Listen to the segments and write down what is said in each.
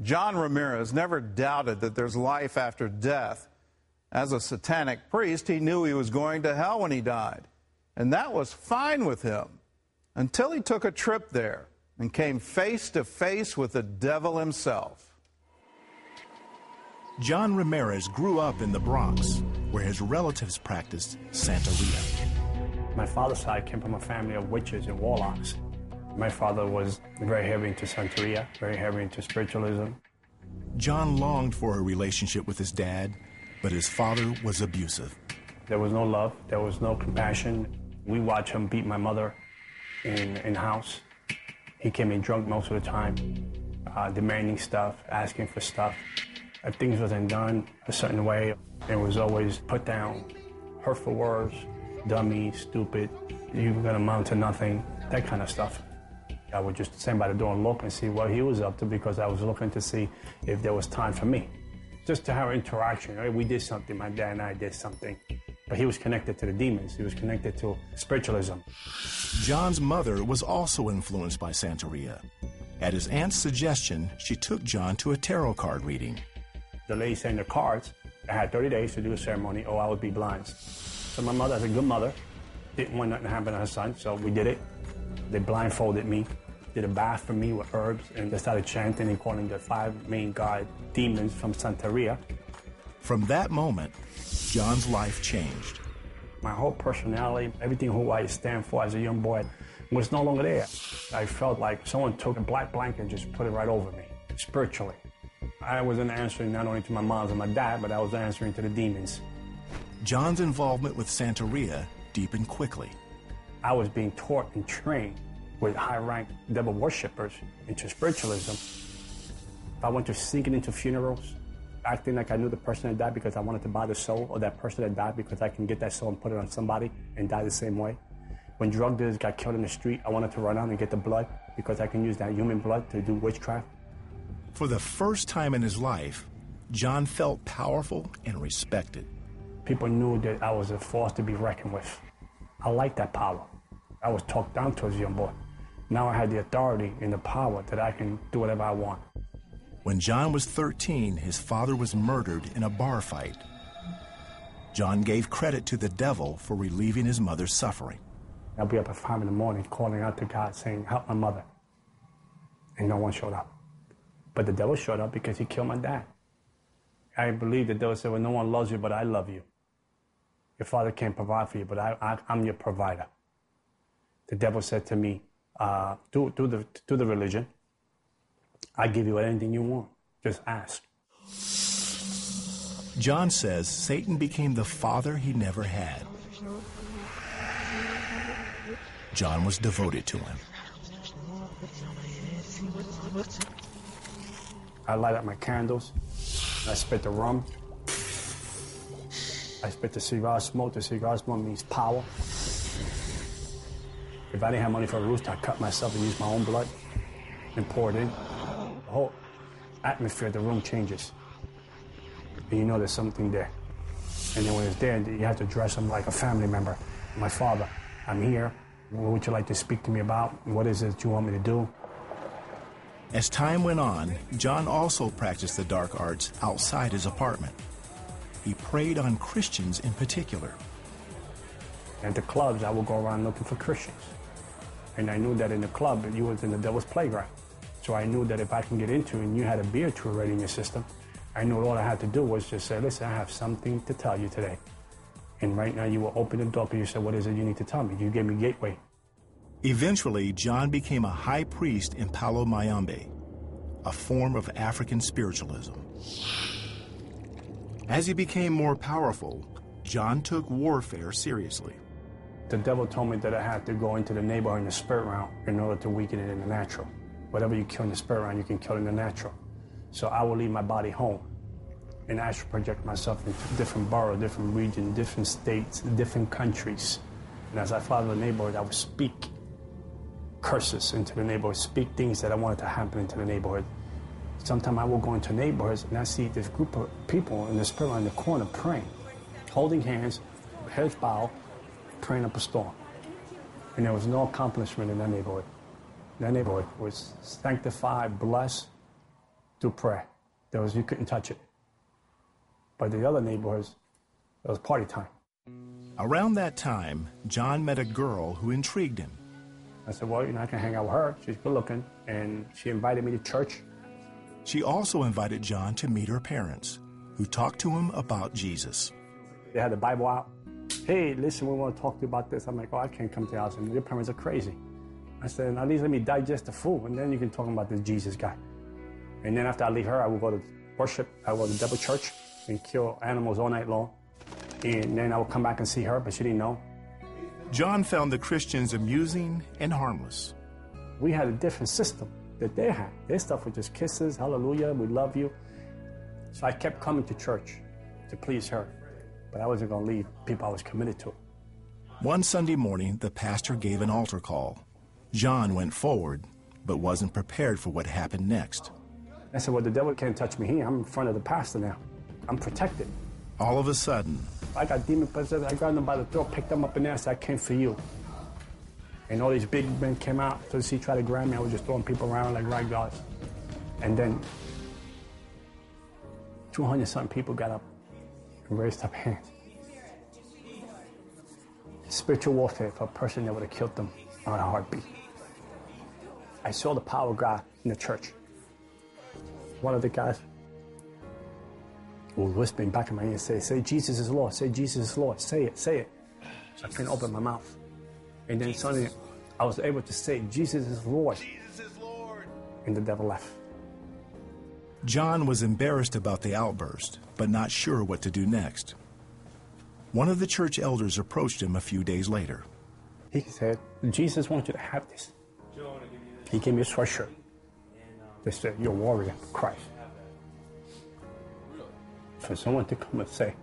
John Ramirez never doubted that there's life after death. As a satanic priest, he knew he was going to hell when he died, and that was fine with him until he took a trip there and came face to face with the devil himself. John Ramirez grew up in the Bronx, where his relatives practiced Santeria. My father's side came from a family of witches and warlocks. My father was very heavy into Santeria, very heavy into spiritualism. John longed for a relationship with his dad, but his father was abusive. There was no love, there was no compassion. We watched him beat my mother in, in house. He came in drunk most of the time, uh, demanding stuff, asking for stuff. If things wasn't done a certain way, it was always put down, hurtful words, dummy, stupid, you're gonna amount to nothing, that kind of stuff. I would just stand by the door and look and see what he was up to because I was looking to see if there was time for me. Just to have interaction. Right? We did something, my dad and I did something. But he was connected to the demons. He was connected to spiritualism. John's mother was also influenced by Santeria. At his aunt's suggestion, she took John to a tarot card reading. The lady in the cards, I had 30 days to do a ceremony or I would be blind. So my mother, as a good mother, didn't want nothing to happen to her son, so we did it. They blindfolded me, did a bath for me with herbs, and they started chanting and calling the five main god demons from Santeria. From that moment, John's life changed. My whole personality, everything who I stand for as a young boy, was no longer there. I felt like someone took a black blanket and just put it right over me, spiritually. I wasn't answering not only to my mom and my dad, but I was answering to the demons. John's involvement with Santeria deepened quickly. I was being taught and trained with high-ranked devil worshippers into spiritualism. I went to sneaking into funerals, acting like I knew the person that died because I wanted to buy the soul of that person that died because I can get that soul and put it on somebody and die the same way. When drug dealers got killed in the street, I wanted to run out and get the blood because I can use that human blood to do witchcraft. For the first time in his life, John felt powerful and respected. People knew that I was a force to be reckoned with. I liked that power. I was talked down to as a young boy. Now I had the authority and the power that I can do whatever I want. When John was 13, his father was murdered in a bar fight. John gave credit to the devil for relieving his mother's suffering. I'll be up at 5 in the morning calling out to God saying, Help my mother. And no one showed up. But the devil showed up because he killed my dad. I believe the devil said, Well, no one loves you, but I love you. Your father can't provide for you, but I, I, am your provider. The devil said to me, uh, do, do, the, do the religion. I give you anything you want. Just ask. John says Satan became the father he never had. John was devoted to him. I light up my candles. I spit the rum. I spit the cigar smoke. The cigar smoke means power. If I didn't have money for a rooster, I'd cut myself and use my own blood and pour it in. The whole atmosphere of the room changes. And you know there's something there. And then when it's there, you have to dress them like a family member. My father, I'm here. What would you like to speak to me about? What is it you want me to do? As time went on, John also practiced the dark arts outside his apartment. He preyed on Christians in particular. At the clubs, I would go around looking for Christians. And I knew that in the club, you was in the devil's playground. So I knew that if I can get into it and you had a beer or already in your system, I knew all I had to do was just say, listen, I have something to tell you today. And right now you will open the door and you said, what is it you need to tell me? You gave me gateway. Eventually, John became a high priest in Palo Mayombe, a form of African spiritualism. As he became more powerful, John took warfare seriously. The devil told me that I had to go into the neighborhood in the spirit realm in order to weaken it in the natural. Whatever you kill in the spirit realm, you can kill in the natural. So I will leave my body home and astral project myself into different boroughs, different regions, different states, different countries. And as I to the neighborhood, I would speak curses into the neighborhood, speak things that I wanted to happen into the neighborhood. Sometimes I will go into neighborhoods and I see this group of people in the spirit realm in the corner praying, holding hands, heads bowed, praying up a storm. And there was no accomplishment in that neighborhood. That neighborhood was sanctified, blessed, do prayer. There was you couldn't touch it. But the other neighborhoods, it was party time. Around that time, John met a girl who intrigued him. I said, well, you know, I can hang out with her. She's good looking. And she invited me to church. She also invited John to meet her parents, who talked to him about Jesus. They had the Bible out. Hey, listen, we want to talk to you about this. I'm like, oh, I can't come to your house. And your parents are crazy. I said, at least let me digest the food, and then you can talk about this Jesus guy. And then after I leave her, I will go to worship. I will go to double Church and kill animals all night long. And then I will come back and see her, but she didn't know. John found the Christians amusing and harmless. We had a different system that they had. Their stuff was just kisses, hallelujah, we love you. So I kept coming to church to please her. But I wasn't going to leave people I was committed to. One Sunday morning, the pastor gave an altar call. John went forward, but wasn't prepared for what happened next. I said, Well, the devil can't touch me here. I'm in front of the pastor now. I'm protected. All of a sudden, I got demon possessed. I grabbed them by the throat, picked them up in there, and said, I came for you. And all these big men came out. So he tried to grab me. I was just throwing people around like rag dolls. And then 200 something people got up raised up hands. Spiritual warfare for a person that would have killed them on a heartbeat. I saw the power of God in the church. One of the guys was whispering back in my ear, say, say Jesus is Lord, say Jesus is Lord, say it, say it. So I couldn't open my mouth. And then suddenly I was able to say, Jesus is Lord. Jesus is Lord. And the devil left. John was embarrassed about the outburst, but not sure what to do next. One of the church elders approached him a few days later. He said, Jesus wants you to have this. He gave me a sweatshirt. They said, You're a warrior Christ. For someone to come and say,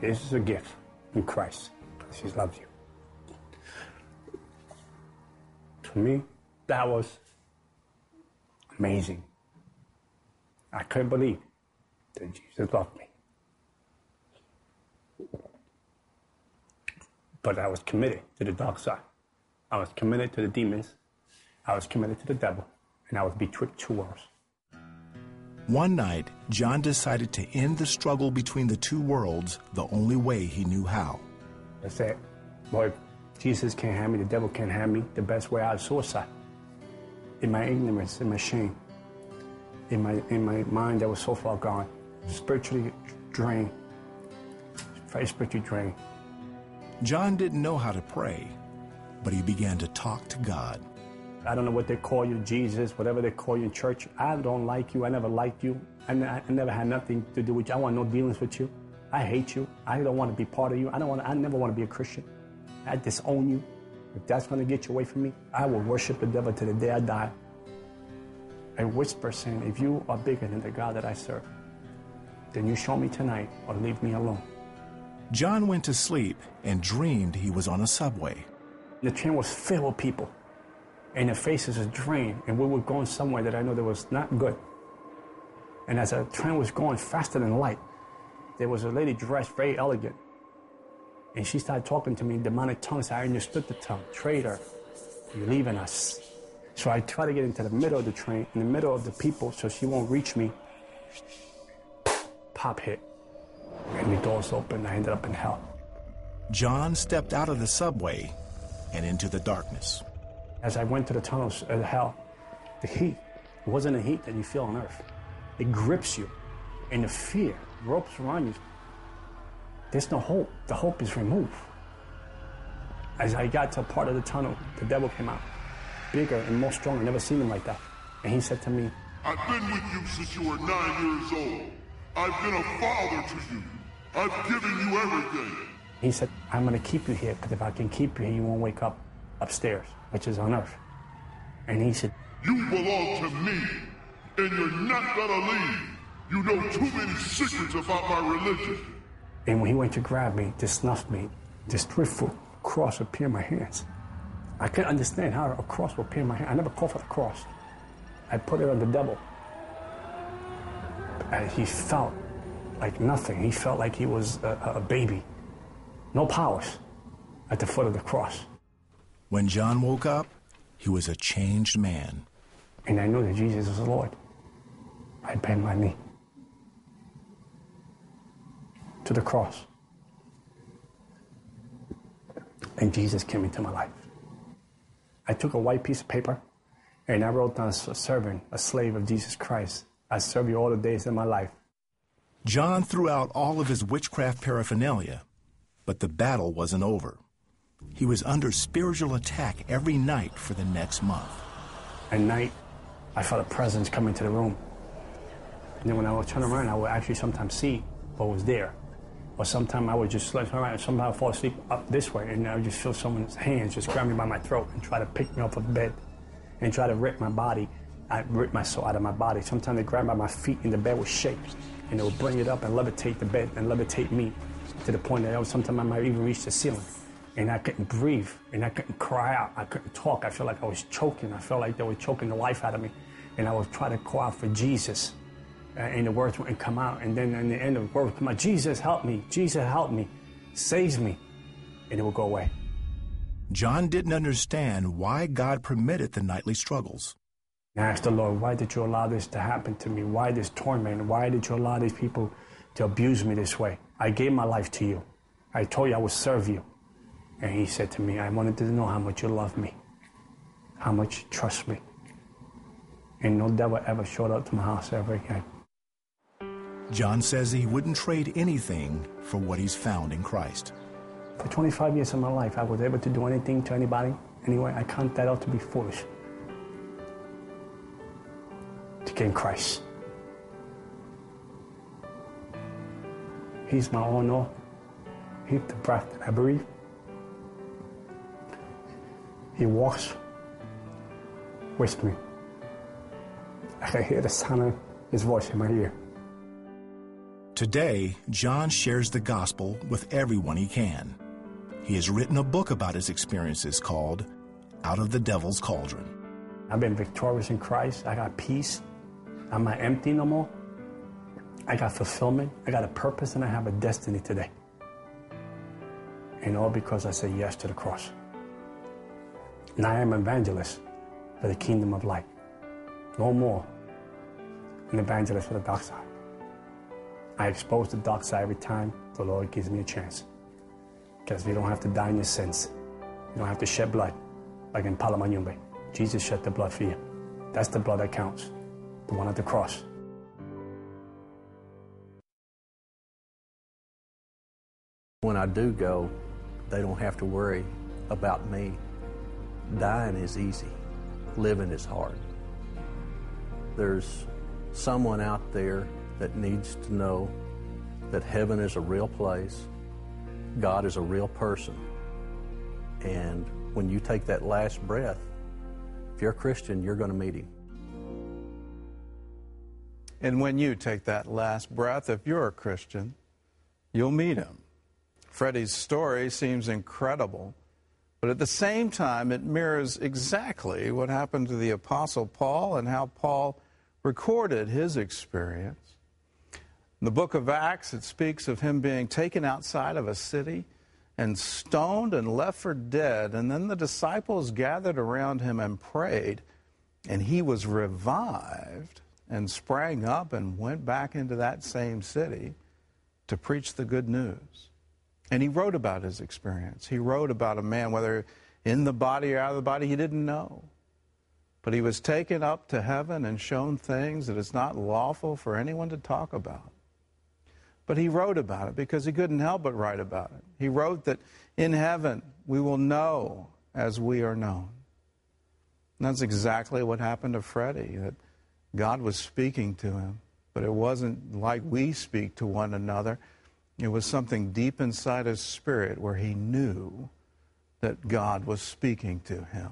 This is a gift in Christ. because He loves you. To me, that was amazing. I couldn't believe that Jesus loved me. But I was committed to the dark side. I was committed to the demons. I was committed to the devil. And I was betwixt two worlds. One night, John decided to end the struggle between the two worlds the only way he knew how. I said, Boy, Jesus can't have me, the devil can't have me. The best way out is suicide. In my ignorance, in my shame, in my in my mind that was so far gone, spiritually drained, very spiritually drained. John didn't know how to pray, but he began to talk to God. I don't know what they call you, Jesus, whatever they call you in church. I don't like you. I never liked you. I, I never had nothing to do with you. I want no dealings with you. I hate you. I don't want to be part of you. I don't want. I never want to be a Christian. I disown you. If that's going to get you away from me, I will worship the devil to the day I die. I whisper saying, if you are bigger than the God that I serve, then you show me tonight or leave me alone. John went to sleep and dreamed he was on a subway. The train was filled with people, and their faces was drained, and we were going somewhere that I know that was not good. And as the train was going faster than light, there was a lady dressed very elegant, and she started talking to me in demonic tongues. I understood the tongue. Traitor, you're leaving us. So I try to get into the middle of the train, in the middle of the people, so she won't reach me. Pop hit. And the doors open. I ended up in hell. John stepped out of the subway and into the darkness. As I went to the tunnels of hell, the heat, it wasn't a heat that you feel on earth. It grips you. And the fear ropes around you. There's no hope. The hope is removed. As I got to a part of the tunnel, the devil came out. Bigger and more strong. I never seen him like that. And he said to me, I've been with you since you were nine years old. I've been a father to you. I've given you everything. he said, I'm going to keep you here because if I can keep you here, you won't wake up upstairs, which is on earth. And he said, You belong to me, and you're not gonna leave. You know too many secrets about my religion. And when he went to grab me, to snuff me, this foot cross appeared in my hands. I couldn't understand how a cross would appear in my hand. I never called for the cross. I put it on the devil. And he felt like nothing. He felt like he was a, a baby. No powers at the foot of the cross. When John woke up, he was a changed man. And I knew that Jesus was the Lord. I bent my knee to the cross. And Jesus came into my life. I took a white piece of paper and I wrote down a servant, a slave of Jesus Christ. I serve you all the days of my life. John threw out all of his witchcraft paraphernalia, but the battle wasn't over. He was under spiritual attack every night for the next month. At night, I felt a presence come into the room. And then when I would turn around, I would actually sometimes see what was there. Or sometimes I would just around, somehow fall asleep up this way, and I would just feel someone's hands just grab me by my throat and try to pick me off of bed and try to rip my body, I rip my soul out of my body. Sometimes they grab by my feet and the bed would shake, and they would bring it up and levitate the bed and levitate me to the point that I was, sometimes I might even reach the ceiling. And I couldn't breathe, and I couldn't cry out, I couldn't talk. I felt like I was choking. I felt like they were choking the life out of me. And I would try to call out for Jesus, uh, and the words wouldn't come out. And then in the end, of the words would come out, Jesus, help me, Jesus, help me, saves me. And it would go away. John didn't understand why God permitted the nightly struggles. I asked the Lord, why did you allow this to happen to me? Why this torment? Why did you allow these people to abuse me this way? I gave my life to you. I told you I would serve you. And he said to me, I wanted to know how much you love me, how much you trust me. And no devil ever showed up to my house ever again. John says he wouldn't trade anything for what he's found in Christ. For 25 years of my life, I was able to do anything to anybody. Anyway, I count that out to be foolish. To gain Christ. He's my all. He's the breath that I breathe. He walks with me. I can hear the sound of his voice in my ear. Today, John shares the gospel with everyone he can. He has written a book about his experiences called Out of the Devil's Cauldron. I've been victorious in Christ. I got peace. I'm not empty no more. I got fulfillment. I got a purpose and I have a destiny today. And all because I said yes to the cross. And I am an evangelist for the kingdom of light. No more an evangelist for the dark side. I expose the dark side every time the Lord gives me a chance. Because you don't have to die in your sins. You don't have to shed blood like in Palo Mayombe. Jesus shed the blood for you. That's the blood that counts. The one at the cross. When I do go, they don't have to worry about me. Dying is easy. Living is hard. There's someone out there that needs to know that heaven is a real place, God is a real person. And when you take that last breath, if you're a Christian, you're going to meet Him. And when you take that last breath, if you're a Christian, you'll meet Him. Freddie's story seems incredible, but at the same time, it mirrors exactly what happened to the Apostle Paul and how Paul recorded his experience. In the book of Acts, it speaks of him being taken outside of a city and stoned and left for dead. And then the disciples gathered around him and prayed, and he was revived and sprang up and went back into that same city to preach the good news. And he wrote about his experience. He wrote about a man, whether in the body or out of the body, he didn't know. But he was taken up to heaven and shown things that it's not lawful for anyone to talk about. But he wrote about it because he couldn't help but write about it. He wrote that in heaven we will know as we are known. And that's exactly what happened to Freddie, that God was speaking to him, but it wasn't like we speak to one another. It was something deep inside his spirit where he knew that God was speaking to him.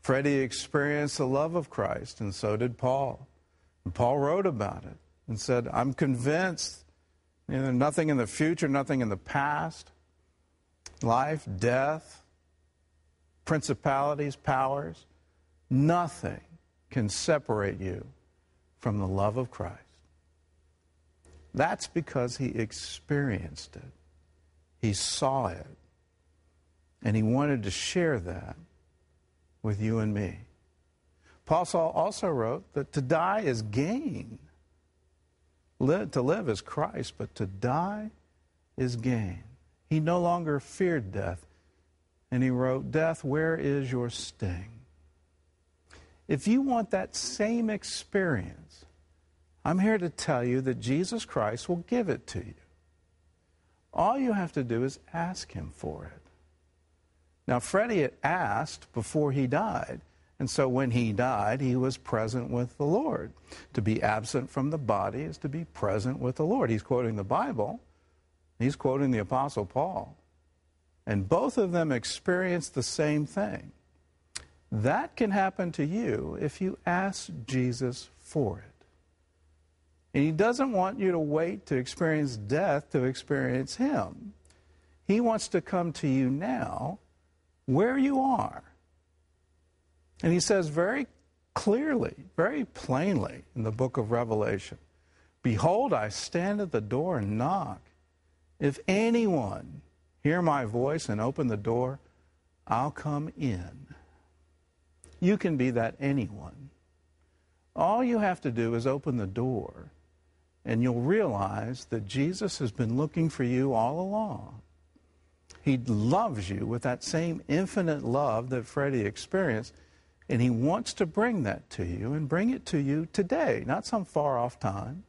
Freddie experienced the love of Christ, and so did Paul. And Paul wrote about it and said, I'm convinced you know, nothing in the future, nothing in the past, life, death, principalities, powers, nothing can separate you from the love of Christ. That's because he experienced it. He saw it. And he wanted to share that with you and me. Paul also wrote that to die is gain. Live, to live is Christ, but to die is gain. He no longer feared death. And he wrote, Death, where is your sting? If you want that same experience, I'm here to tell you that Jesus Christ will give it to you. All you have to do is ask him for it. Now, Freddie had asked before he died. And so when he died, he was present with the Lord. To be absent from the body is to be present with the Lord. He's quoting the Bible, he's quoting the Apostle Paul. And both of them experienced the same thing. That can happen to you if you ask Jesus for it. And he doesn't want you to wait to experience death to experience him. He wants to come to you now where you are. And he says very clearly, very plainly in the book of Revelation Behold, I stand at the door and knock. If anyone hear my voice and open the door, I'll come in. You can be that anyone. All you have to do is open the door, and you'll realize that Jesus has been looking for you all along. He loves you with that same infinite love that Freddie experienced, and He wants to bring that to you and bring it to you today, not some far off time,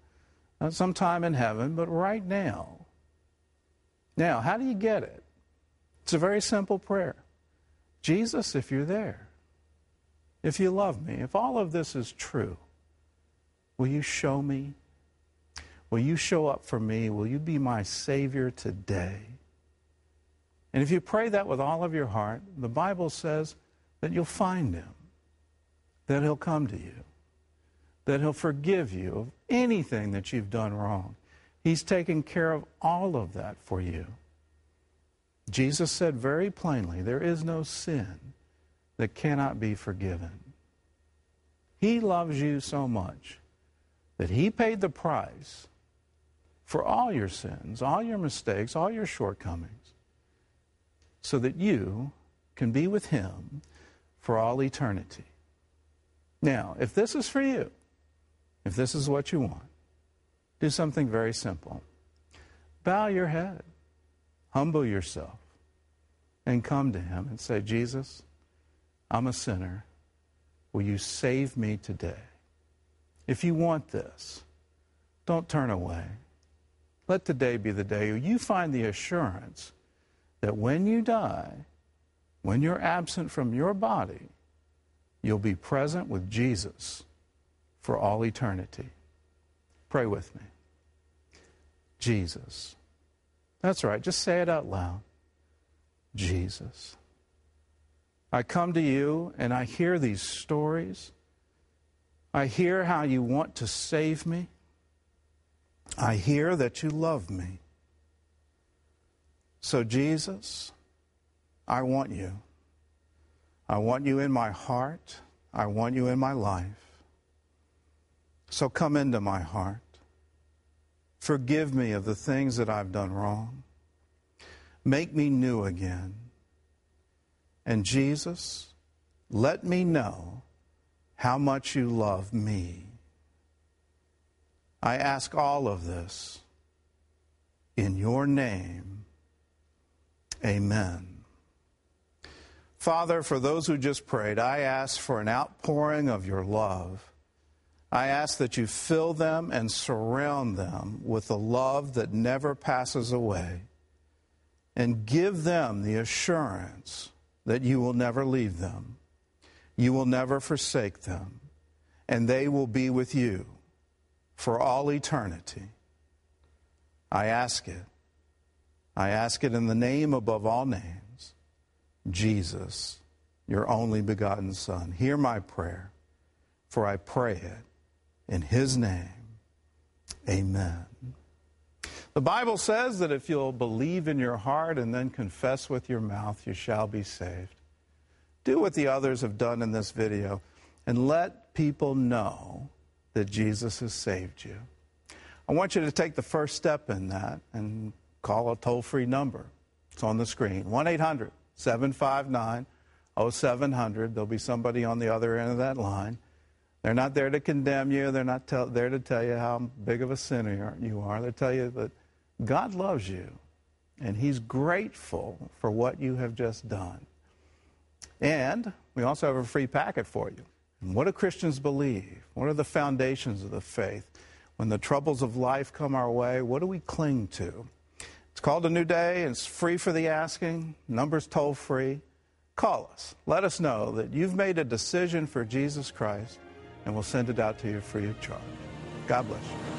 not some time in heaven, but right now. Now, how do you get it? It's a very simple prayer Jesus, if you're there, if you love me, if all of this is true, will you show me? Will you show up for me? Will you be my Savior today? And if you pray that with all of your heart, the Bible says that you'll find him, that he'll come to you, that he'll forgive you of anything that you've done wrong. He's taken care of all of that for you. Jesus said very plainly, there is no sin that cannot be forgiven. He loves you so much that he paid the price for all your sins, all your mistakes, all your shortcomings so that you can be with Him for all eternity. Now, if this is for you, if this is what you want, do something very simple. Bow your head, humble yourself, and come to Him and say, Jesus, I'm a sinner. Will you save me today? If you want this, don't turn away. Let today be the day you find the assurance that when you die, when you're absent from your body, you'll be present with Jesus for all eternity. Pray with me. Jesus. That's right, just say it out loud. Jesus. I come to you and I hear these stories. I hear how you want to save me. I hear that you love me. So, Jesus, I want you. I want you in my heart. I want you in my life. So come into my heart. Forgive me of the things that I've done wrong. Make me new again. And Jesus, let me know how much you love me. I ask all of this in your name. Amen. Father, for those who just prayed, I ask for an outpouring of your love. I ask that you fill them and surround them with the love that never passes away and give them the assurance that you will never leave them, you will never forsake them, and they will be with you for all eternity. I ask it I ask it in the name above all names, Jesus, your only begotten Son. Hear my prayer, for I pray it in his name. Amen. The Bible says that if you'll believe in your heart and then confess with your mouth, you shall be saved. Do what the others have done in this video and let people know that Jesus has saved you. I want you to take the first step in that and call a toll free number. It's on the screen 1 800 759 0700. There'll be somebody on the other end of that line. They're not there to condemn you. They're not tell, there to tell you how big of a sinner you are. They tell you that God loves you and He's grateful for what you have just done. And we also have a free packet for you. And what do Christians believe? What are the foundations of the faith? When the troubles of life come our way, what do we cling to? It's called A New Day, and it's free for the asking. Numbers toll free. Call us. Let us know that you've made a decision for Jesus Christ, and we'll send it out to you free of charge. God bless you.